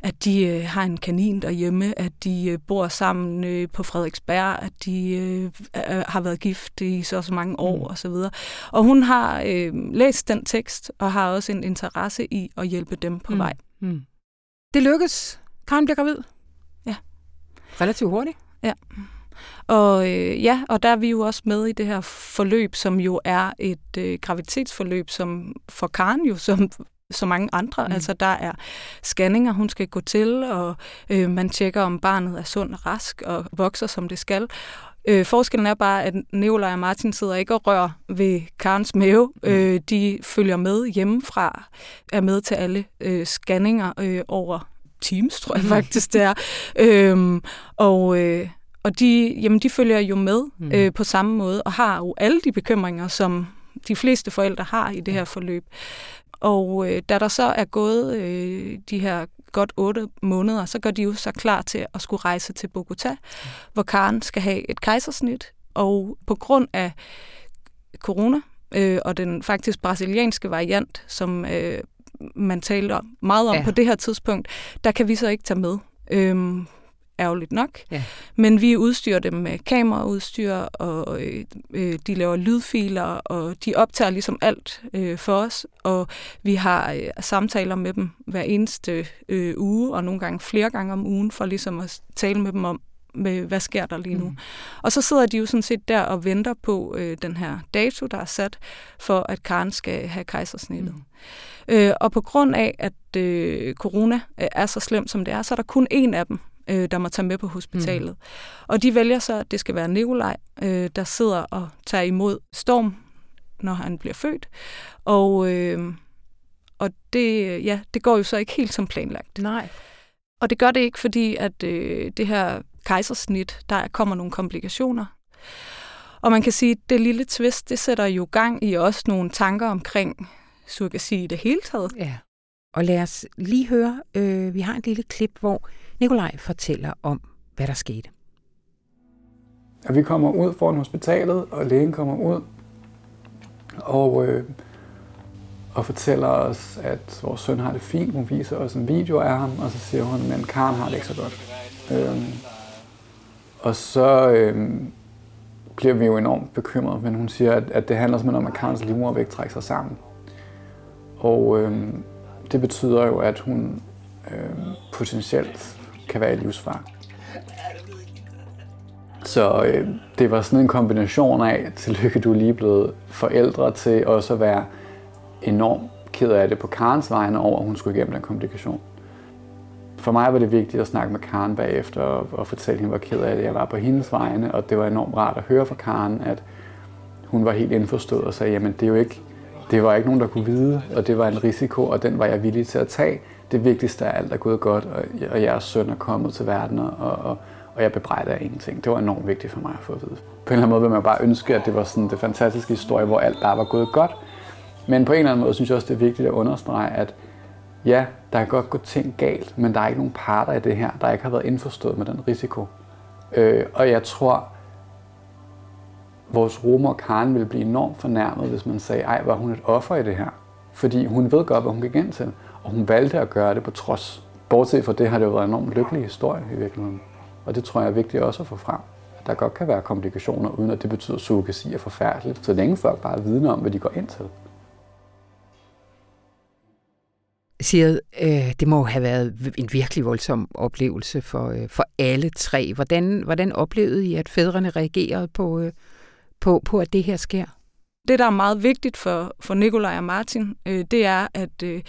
at de øh, har en kanin derhjemme, at de øh, bor sammen øh, på Frederiksberg, at de øh, har været gift i så så mange år mm. og så videre. Og hun har øh, læst den tekst og har også en interesse i at hjælpe dem på mm. vej. Mm. Det lykkes. Karen bliver gravid. Ja. Relativt hurtigt. Ja. Og øh, ja, og der er vi jo også med i det her forløb, som jo er et øh, graviditetsforløb, som for Karen jo, som så mange andre. Mm. Altså der er scanninger, hun skal gå til, og øh, man tjekker, om barnet er sund og rask og vokser, som det skal. Øh, forskellen er bare, at Nicolaj og Martin sidder ikke og rører ved Karens mave. Mm. Øh, de følger med hjemmefra, er med til alle øh, scanninger øh, over Teams, tror jeg mm. faktisk det er. Øh, og, øh, og de, jamen, de følger jo med mm. øh, på samme måde, og har jo alle de bekymringer, som de fleste forældre har i det her forløb. Og øh, da der så er gået øh, de her godt otte måneder, så går de jo så klar til at skulle rejse til Bogota, mm. hvor Karen skal have et kejsersnit. Og på grund af corona øh, og den faktisk brasilianske variant, som øh, man taler meget om ja. på det her tidspunkt, der kan vi så ikke tage med. Øhm, ærgerligt nok. Ja. Men vi udstyrer dem med kameraudstyr, og øh, de laver lydfiler, og de optager ligesom alt øh, for os. Og vi har øh, samtaler med dem hver eneste øh, uge, og nogle gange flere gange om ugen, for ligesom at tale med dem om, med, hvad sker der lige nu. Mm. Og så sidder de jo sådan set der og venter på øh, den her dato, der er sat, for at Karen skal have kejsersnittet. Mm. Øh, og på grund af, at øh, corona øh, er så slemt, som det er, så er der kun en af dem, øh, der må tage med på hospitalet. Mm. Og de vælger så, at det skal være Nikolaj, øh, der sidder og tager imod Storm, når han bliver født. Og, øh, og det, ja, det går jo så ikke helt som planlagt. Nej. Og det gør det ikke, fordi at øh, det her kejsersnit, der kommer nogle komplikationer. Og man kan sige, at det lille twist, det sætter jo gang i også nogle tanker omkring surrogasi i det hele taget. Ja. Og lad os lige høre, øh, vi har et lille klip, hvor Nikolaj fortæller om, hvad der skete. At vi kommer ud foran hospitalet, og lægen kommer ud og, øh, og fortæller os, at vores søn har det fint. Hun viser os en video af ham, og så siger hun, at Karen har det ikke så godt. Øh, Og så øh, bliver vi jo enormt bekymrede, men hun siger, at, at det handler simpelthen om, at Karens livmorvægt trækker sig sammen. Og øh, det betyder jo, at hun øh, potentielt kan være i livsfar. Så øh, det var sådan en kombination af, tillykke du er lige blevet forældre til også at være enormt ked af det på Karens vegne over, at hun skulle igennem den komplikation. For mig var det vigtigt at snakke med Karen bagefter og, og fortælle hende, hvor ked af det jeg var på hendes vegne, og det var enormt rart at høre fra Karen, at hun var helt indforstået og sagde, jamen det er jo ikke, det var ikke nogen, der kunne vide, og det var en risiko, og den var jeg villig til at tage. Det vigtigste er, alt er gået godt, og, og jeres søn er kommet til verden, og, og, og jeg bebrejder af ingenting. Det var enormt vigtigt for mig at få at vide. På en eller anden måde vil man bare ønske, at det var sådan det fantastiske historie, hvor alt bare var gået godt. Men på en eller anden måde synes jeg også, det er vigtigt at understrege, at ja, der kan godt gå ting galt, men der er ikke nogen parter i det her, der ikke har været indforstået med den risiko. Øh, og jeg tror, vores romer Karen ville blive enormt fornærmet, hvis man sagde, ej, var hun et offer i det her? Fordi hun ved godt, hvad hun gik ind til, og hun valgte at gøre det på trods. Bortset fra det har det jo været en enormt lykkelig historie i virkeligheden. Og det tror jeg er vigtigt også at få frem. At der godt kan være komplikationer, uden at det betyder, at surrogasi er forfærdeligt, så længe folk bare er vidne om, hvad de går ind til. siger, øh, det må have været en virkelig voldsom oplevelse for, øh, for alle tre. Hvordan, hvordan oplevede I, at fædrene reagerede på, øh, på, på, at det her sker? Det, der er meget vigtigt for, for Nikolaj og Martin, øh, det er, at, øh,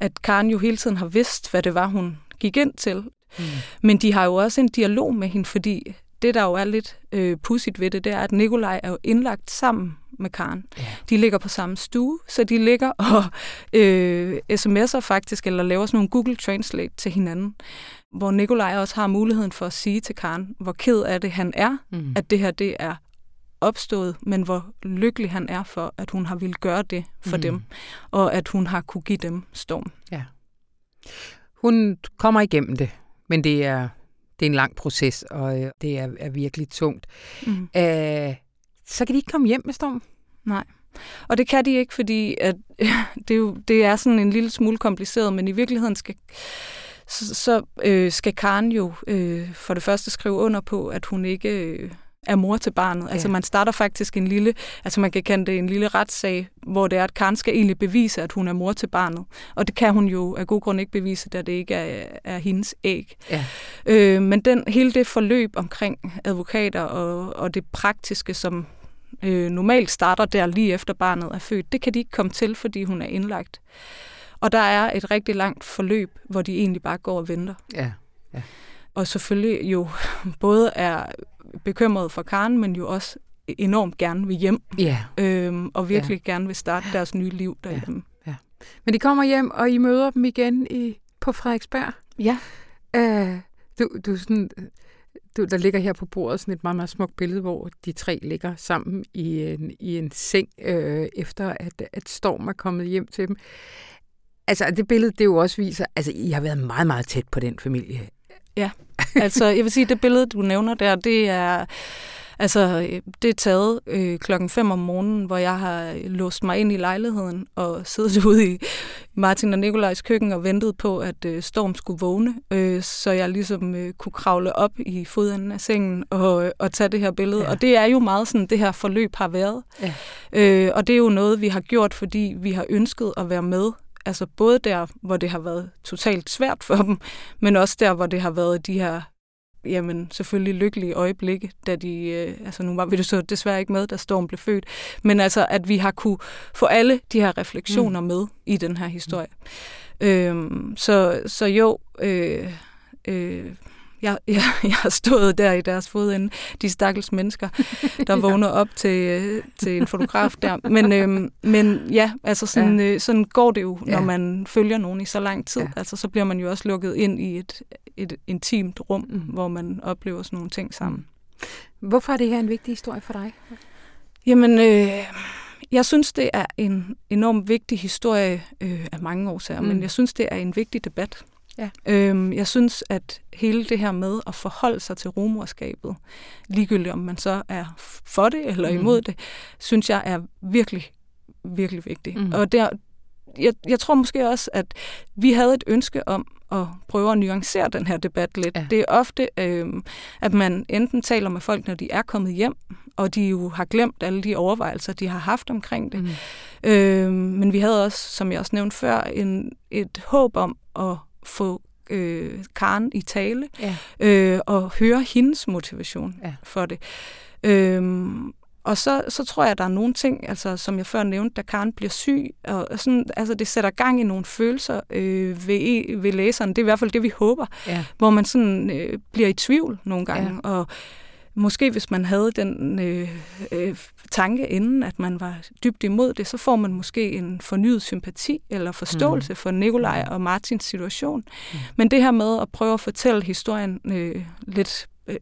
at Karen jo hele tiden har vidst, hvad det var, hun gik ind til. Mm. Men de har jo også en dialog med hende, fordi det, der jo er lidt øh, pudsigt ved det, det er, at Nikolaj er jo indlagt sammen med Karen. Ja. De ligger på samme stue, så de ligger og øh, sms'er faktisk, eller laver sådan nogle Google Translate til hinanden, hvor Nikolaj også har muligheden for at sige til Karen, hvor ked af det han er, mm. at det her det er opstået, men hvor lykkelig han er for, at hun har ville gøre det for mm. dem, og at hun har kunne give dem storm. Ja. Hun kommer igennem det, men det er, det er en lang proces, og øh, det er, er virkelig tungt. Mm. Æh, så kan de ikke komme hjem med storm. Nej. Og det kan de ikke, fordi at, det, er jo, det er sådan en lille smule kompliceret, men i virkeligheden skal, så, så øh, skal Karen jo øh, for det første skrive under på, at hun ikke øh, er mor til barnet. Ja. Altså man starter faktisk en lille, altså man kan kende det en lille retssag, hvor det er, at Karen skal egentlig bevise, at hun er mor til barnet. Og det kan hun jo af god grund ikke bevise, da det ikke er, er hendes æg. Ja. Øh, men den, hele det forløb omkring advokater og, og det praktiske, som øh, normalt starter der lige efter barnet er født, det kan de ikke komme til, fordi hun er indlagt. Og der er et rigtig langt forløb, hvor de egentlig bare går og venter. Ja. ja. Og selvfølgelig jo både er bekymret for Karen, men jo også enormt gerne vil hjem. Ja. Øhm, og virkelig ja. gerne vil starte deres nye liv derhjemme. Ja. ja. Men de kommer hjem, og I møder dem igen i, på Frederiksberg. Ja. Øh, du, du sådan, du, der ligger her på bordet sådan et meget, meget smukt billede, hvor de tre ligger sammen i en, i en seng, øh, efter at, at Storm er kommet hjem til dem. Altså, det billede, det jo også viser, altså, I har været meget, meget tæt på den familie. Ja, altså, jeg vil sige, det billede, du nævner der, det er Altså, det er taget øh, klokken 5 om morgenen, hvor jeg har låst mig ind i lejligheden og siddet ude i Martin og Nikolajs køkken og ventet på, at øh, Storm skulle vågne, øh, så jeg ligesom øh, kunne kravle op i fodenden af sengen og, og tage det her billede. Ja. Og det er jo meget sådan, det her forløb har været. Ja. Øh, og det er jo noget, vi har gjort, fordi vi har ønsket at være med Altså både der, hvor det har været totalt svært for dem, men også der, hvor det har været de her jamen, selvfølgelig lykkelige øjeblikke, da de, øh, altså nu var vi det så desværre ikke med, da Storm blev født, men altså, at vi har kunne få alle de her refleksioner mm. med i den her historie. Mm. Øhm, så, så jo, øh, øh, jeg, jeg, jeg har stået der i deres fodende, de stakkels mennesker, der vågner op til, til en fotograf der. Men, øhm, men ja, altså sådan, ja. Øh, sådan går det jo, når ja. man følger nogen i så lang tid. Ja. Altså så bliver man jo også lukket ind i et, et intimt rum, mm. hvor man oplever sådan nogle ting sammen. Mm. Hvorfor er det her en vigtig historie for dig? Jamen, øh, jeg synes, det er en enormt vigtig historie øh, af mange årsager, mm. men jeg synes, det er en vigtig debat. Ja. Øhm, jeg synes, at hele det her med at forholde sig til rumorskabet, ligegyldigt om man så er for det eller mm. imod det, synes jeg er virkelig, virkelig vigtigt. Mm. Og der, jeg, jeg tror måske også, at vi havde et ønske om at prøve at nuancere den her debat lidt. Ja. Det er ofte, øh, at man enten taler med folk, når de er kommet hjem, og de jo har glemt alle de overvejelser, de har haft omkring det. Mm. Øh, men vi havde også, som jeg også nævnte før, en, et håb om at få øh, Karen i tale, ja. øh, og høre hendes motivation ja. for det. Øh, og så, så tror jeg, at der er nogle ting, altså, som jeg før nævnte, da Karen bliver syg, og sådan, altså, det sætter gang i nogle følelser øh, ved, ved læseren. Det er i hvert fald det, vi håber. Ja. Hvor man sådan øh, bliver i tvivl nogle gange. Ja. Og måske hvis man havde den øh, øh, tanke inden, at man var dybt imod det, så får man måske en fornyet sympati eller forståelse mm. for Nikolaj og Martins situation. Mm. Men det her med at prøve at fortælle historien øh, lidt øh,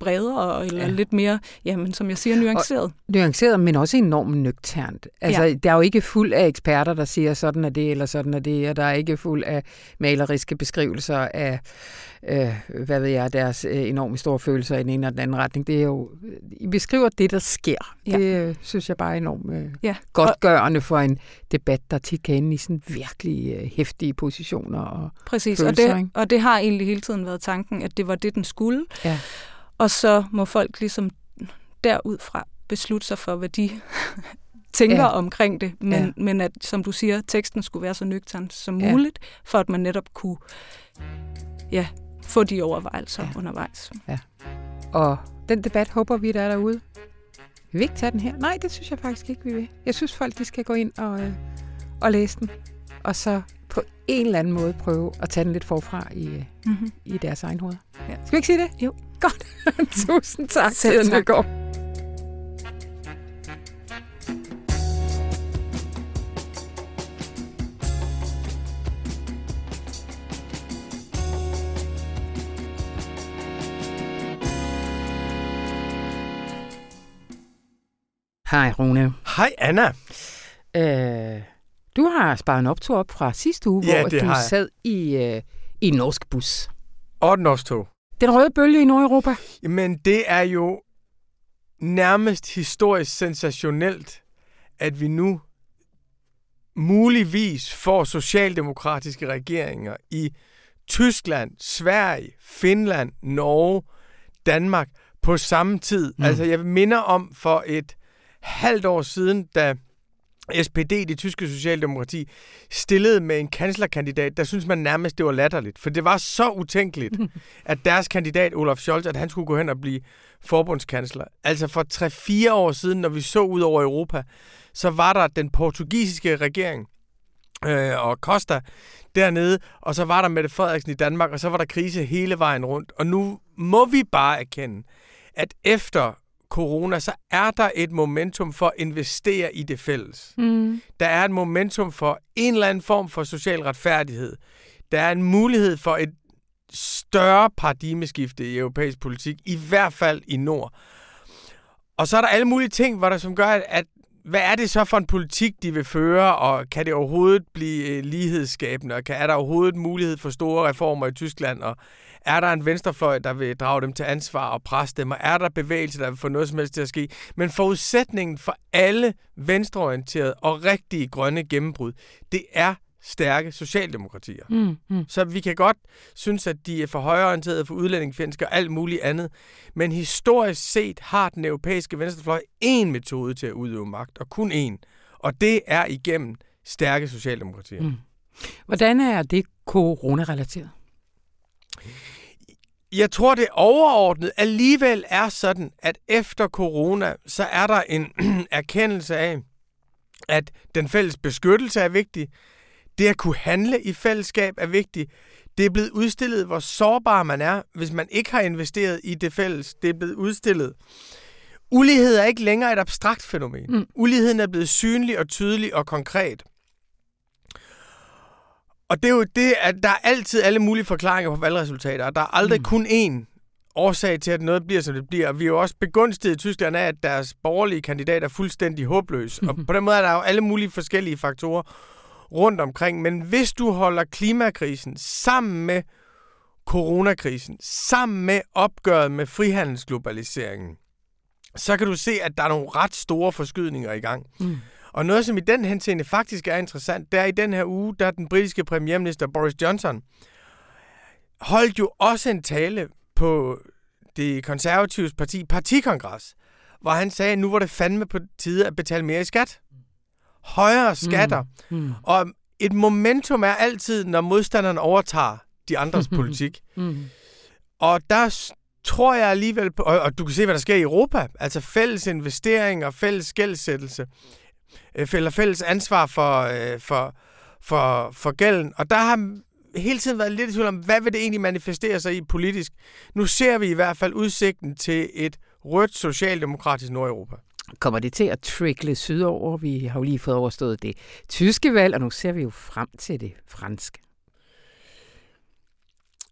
bredere, eller ja. lidt mere, jamen, som jeg siger, nuanceret. Og, nuanceret, men også enormt nøgternt. Altså, ja. der er jo ikke fuld af eksperter, der siger, sådan er det, eller sådan er det, og der er ikke fuld af maleriske beskrivelser af, øh, hvad ved jeg, deres øh, enormt store følelser i den ene og den anden retning. Det er jo, I beskriver det, der sker. Ja. Det øh, synes jeg bare er enormt øh, ja. godtgørende for en debat, der tit kan ende i sådan virkelig øh, hæftige positioner og Præcis, følelser, og det, og det har egentlig hele tiden været tanken, at det var det, den skulle. Ja. Og så må folk ligesom derudfra beslutte sig for, hvad de tænker ja. omkring det. Men, ja. men at, som du siger, teksten skulle være så nøgtern som ja. muligt, for at man netop kunne ja, få de overvejelser ja. undervejs. Ja. Og den debat håber vi, der er derude. Vi vil ikke tage den her. Nej, det synes jeg faktisk ikke, vi vil. Jeg synes, folk de skal gå ind og, øh, og læse den. Og så på en eller anden måde prøve at tage den lidt forfra i, mm-hmm. i deres egen hoved. Ja. Skal vi ikke sige det? Jo. Godt. Tusind tak, Selv tak. går. Hej Rune. Hej Anna. Øh, du har sparet en optur op fra sidste uge, ja, hvor du sad i, øh, i en norsk bus. Og et norsk tog. Den røde bølge i Nordeuropa? Men det er jo nærmest historisk sensationelt, at vi nu muligvis får socialdemokratiske regeringer i Tyskland, Sverige, Finland, Norge, Danmark på samme tid. Mm. Altså jeg minder om for et halvt år siden, da SPD, det tyske socialdemokrati, stillede med en kanslerkandidat, der synes man nærmest, det var latterligt. For det var så utænkeligt, at deres kandidat, Olaf Scholz, at han skulle gå hen og blive forbundskansler. Altså for 3-4 år siden, når vi så ud over Europa, så var der den portugisiske regering, øh, og Costa dernede, og så var der Mette Frederiksen i Danmark, og så var der krise hele vejen rundt. Og nu må vi bare erkende, at efter corona, så er der et momentum for at investere i det fælles. Mm. Der er et momentum for en eller anden form for social retfærdighed. Der er en mulighed for et større paradigmeskifte i europæisk politik, i hvert fald i Nord. Og så er der alle mulige ting, hvor der som gør, at hvad er det så for en politik, de vil føre, og kan det overhovedet blive øh, lighedsskabende, og kan, er der overhovedet mulighed for store reformer i Tyskland, og er der en venstrefløj, der vil drage dem til ansvar og presse dem? Og er der bevægelse, der vil få noget som helst til at ske? Men forudsætningen for alle venstreorienterede og rigtige grønne gennembrud, det er stærke socialdemokratier. Mm, mm. Så vi kan godt synes, at de er for højreorienterede, for udlændingfjendske og alt muligt andet. Men historisk set har den europæiske venstrefløj én metode til at udøve magt, og kun én. Og det er igennem stærke socialdemokratier. Mm. Hvordan er det coronarelateret? Jeg tror, det overordnet alligevel er sådan, at efter corona, så er der en erkendelse af, at den fælles beskyttelse er vigtig. Det at kunne handle i fællesskab er vigtigt. Det er blevet udstillet, hvor sårbar man er, hvis man ikke har investeret i det fælles. Det er blevet udstillet. Ulighed er ikke længere et abstrakt fænomen. Mm. Uligheden er blevet synlig og tydelig og konkret. Og det er jo det, at der er altid alle mulige forklaringer på valgresultater, og der er aldrig mm. kun én årsag til, at noget bliver, som det bliver. Vi er jo også begunstiget i Tyskland af, at deres borgerlige kandidat er fuldstændig håbløs. Og på den måde er der jo alle mulige forskellige faktorer rundt omkring. Men hvis du holder klimakrisen sammen med coronakrisen, sammen med opgøret med frihandelsglobaliseringen, så kan du se, at der er nogle ret store forskydninger i gang. Mm. Og noget, som i den henseende faktisk er interessant, det er i den her uge, der den britiske premierminister Boris Johnson holdt jo også en tale på det konservatives parti partikongres, hvor han sagde, at nu var det fandme på tide at betale mere i skat. Højere skatter. Mm. Mm. Og et momentum er altid, når modstanderen overtager de andres politik. Mm. Og der tror jeg alligevel på, og, og du kan se, hvad der sker i Europa, altså fælles investeringer, fælles gældsættelse, øh, eller fælles ansvar for, øh, for, for, for gælden. Og der har hele tiden været lidt i tvivl om, hvad vil det egentlig manifestere sig i politisk. Nu ser vi i hvert fald udsigten til et rødt socialdemokratisk Nordeuropa. Kommer det til at trickle sydover? Vi har jo lige fået overstået det tyske valg, og nu ser vi jo frem til det franske.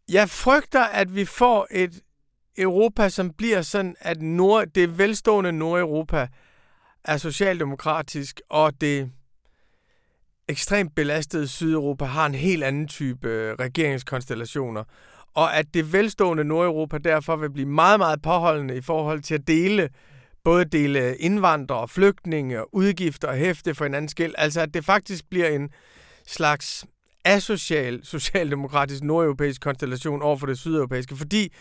Jeg frygter, at vi får et Europa, som bliver sådan, at nord, det velstående Nordeuropa er socialdemokratisk, og det ekstremt belastede Sydeuropa har en helt anden type øh, regeringskonstellationer. Og at det velstående Nordeuropa derfor vil blive meget, meget påholdende i forhold til at dele både dele indvandrere, flygtninge, udgifter og hæfte for hinandens gæld. Altså at det faktisk bliver en slags asocial socialdemokratisk nordeuropæisk konstellation over for det sydeuropæiske. Fordi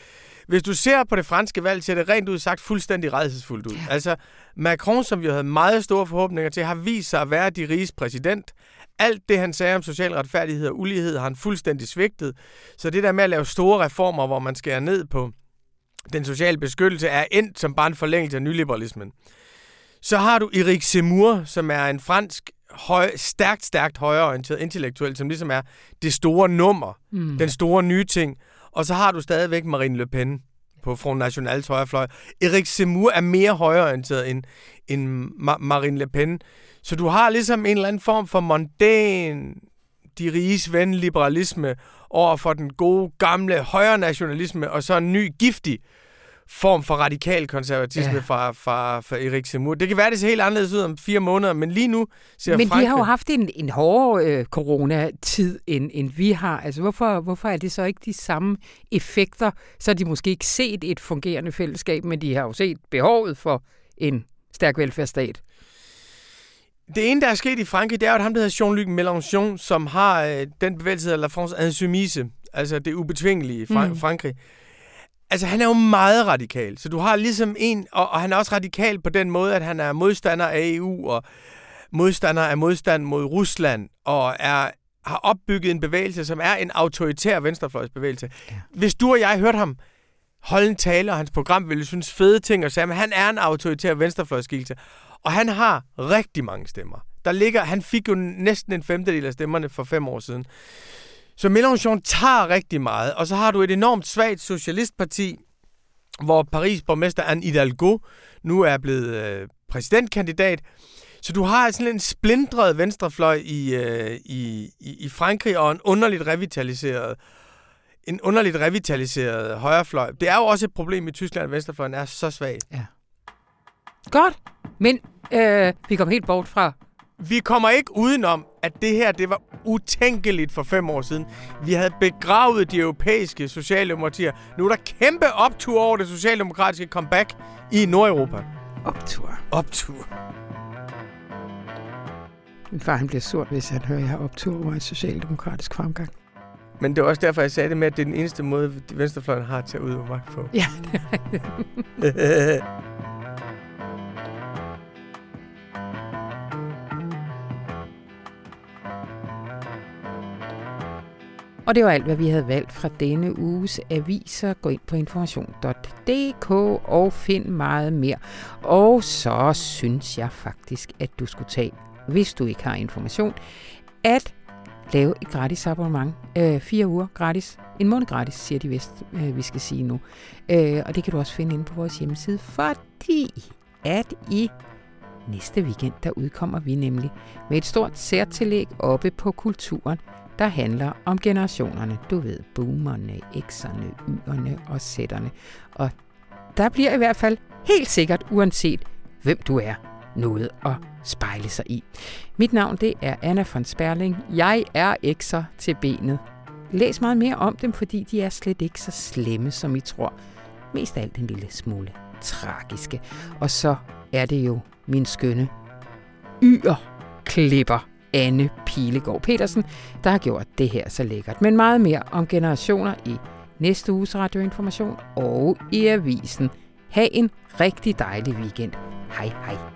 hvis du ser på det franske valg, ser det rent ud sagt fuldstændig redselsfuldt ud. Altså Macron, som vi havde meget store forhåbninger til, har vist sig at være de riges præsident. Alt det, han sagde om social retfærdighed og ulighed, har han fuldstændig svigtet. Så det der med at lave store reformer, hvor man skærer ned på den sociale beskyttelse, er endt som bare en forlængelse af nyliberalismen. Så har du Erik Zemmour, som er en fransk høj, stærkt, stærkt højreorienteret intellektuel, som ligesom er det store nummer, mm. den store nye ting. Og så har du stadigvæk Marine Le Pen på Front Nationals højrefløj. Erik Zemmour er mere højreorienteret end, end Ma- Marine Le Pen. Så du har ligesom en eller anden form for mondæn, de riges ven, liberalisme, over for den gode, gamle højre nationalisme, og så en ny, giftig form for radikal konservatisme ja. fra, fra, fra Erik Zemmour. Det kan være, det ser helt anderledes ud om fire måneder, men lige nu ser Men Frankrig... de har jo haft en, en hårdere øh, coronatid, end, end vi har. Altså, hvorfor, hvorfor er det så ikke de samme effekter? Så har de måske ikke set et fungerende fællesskab, men de har jo set behovet for en stærk velfærdsstat. Det ene, der er sket i Frankrig, det er at ham, der hedder Jean-Luc Mélenchon, som har øh, den bevægelse, der La France Insoumise, altså det ubetvingelige i mm. Frankrig. Altså, han er jo meget radikal, så du har ligesom en, og, og han er også radikal på den måde, at han er modstander af EU, og modstander af modstand mod Rusland, og er har opbygget en bevægelse, som er en autoritær venstrefløjsbevægelse. Ja. Hvis du og jeg hørte ham holde en tale, og hans program ville synes fede ting, og sige, at han er en autoritær venstrefløjsskikkelse. Og han har rigtig mange stemmer. Der ligger, han fik jo næsten en femtedel af stemmerne for fem år siden. Så Mélenchon tager rigtig meget, og så har du et enormt svagt socialistparti, hvor Paris borgmester Anne Hidalgo nu er blevet øh, præsidentkandidat. Så du har sådan en splindret venstrefløj i, øh, i, i, i Frankrig og en underligt revitaliseret en underligt revitaliseret højrefløj. Det er jo også et problem i Tyskland, at venstrefløjen er så svag. Ja. Godt, men øh, vi kom helt bort fra vi kommer ikke udenom, at det her det var utænkeligt for fem år siden. Vi havde begravet de europæiske socialdemokratier. Nu er der kæmpe optur over det socialdemokratiske comeback i Nordeuropa. Optur. Optur. Min far han bliver sur, hvis han hører, at jeg har optur over et socialdemokratisk fremgang. Men det er også derfor, jeg sagde det med, at det er den eneste måde, venstrefløjen har til at udøve magt på. Ja, det er Og det var alt, hvad vi havde valgt fra denne uges aviser. Gå ind på information.dk og find meget mere. Og så synes jeg faktisk, at du skulle tage, hvis du ikke har information, at lave et gratis abonnement. Øh, fire uger gratis. En måned gratis, siger de vist, øh, vi skal sige nu. Øh, og det kan du også finde inde på vores hjemmeside, fordi at i næste weekend, der udkommer vi nemlig med et stort særtillæg oppe på kulturen der handler om generationerne. Du ved, boomerne, x'erne, y'erne og sætterne. Og der bliver i hvert fald helt sikkert, uanset hvem du er, noget at spejle sig i. Mit navn det er Anna von Sperling. Jeg er X'er til benet. Læs meget mere om dem, fordi de er slet ikke så slemme, som I tror. Mest af alt en lille smule tragiske. Og så er det jo min skønne yr-klipper. Anne Pilegaard Petersen, der har gjort det her så lækkert. Men meget mere om generationer i næste uges radioinformation og i avisen. Ha' en rigtig dejlig weekend. Hej hej.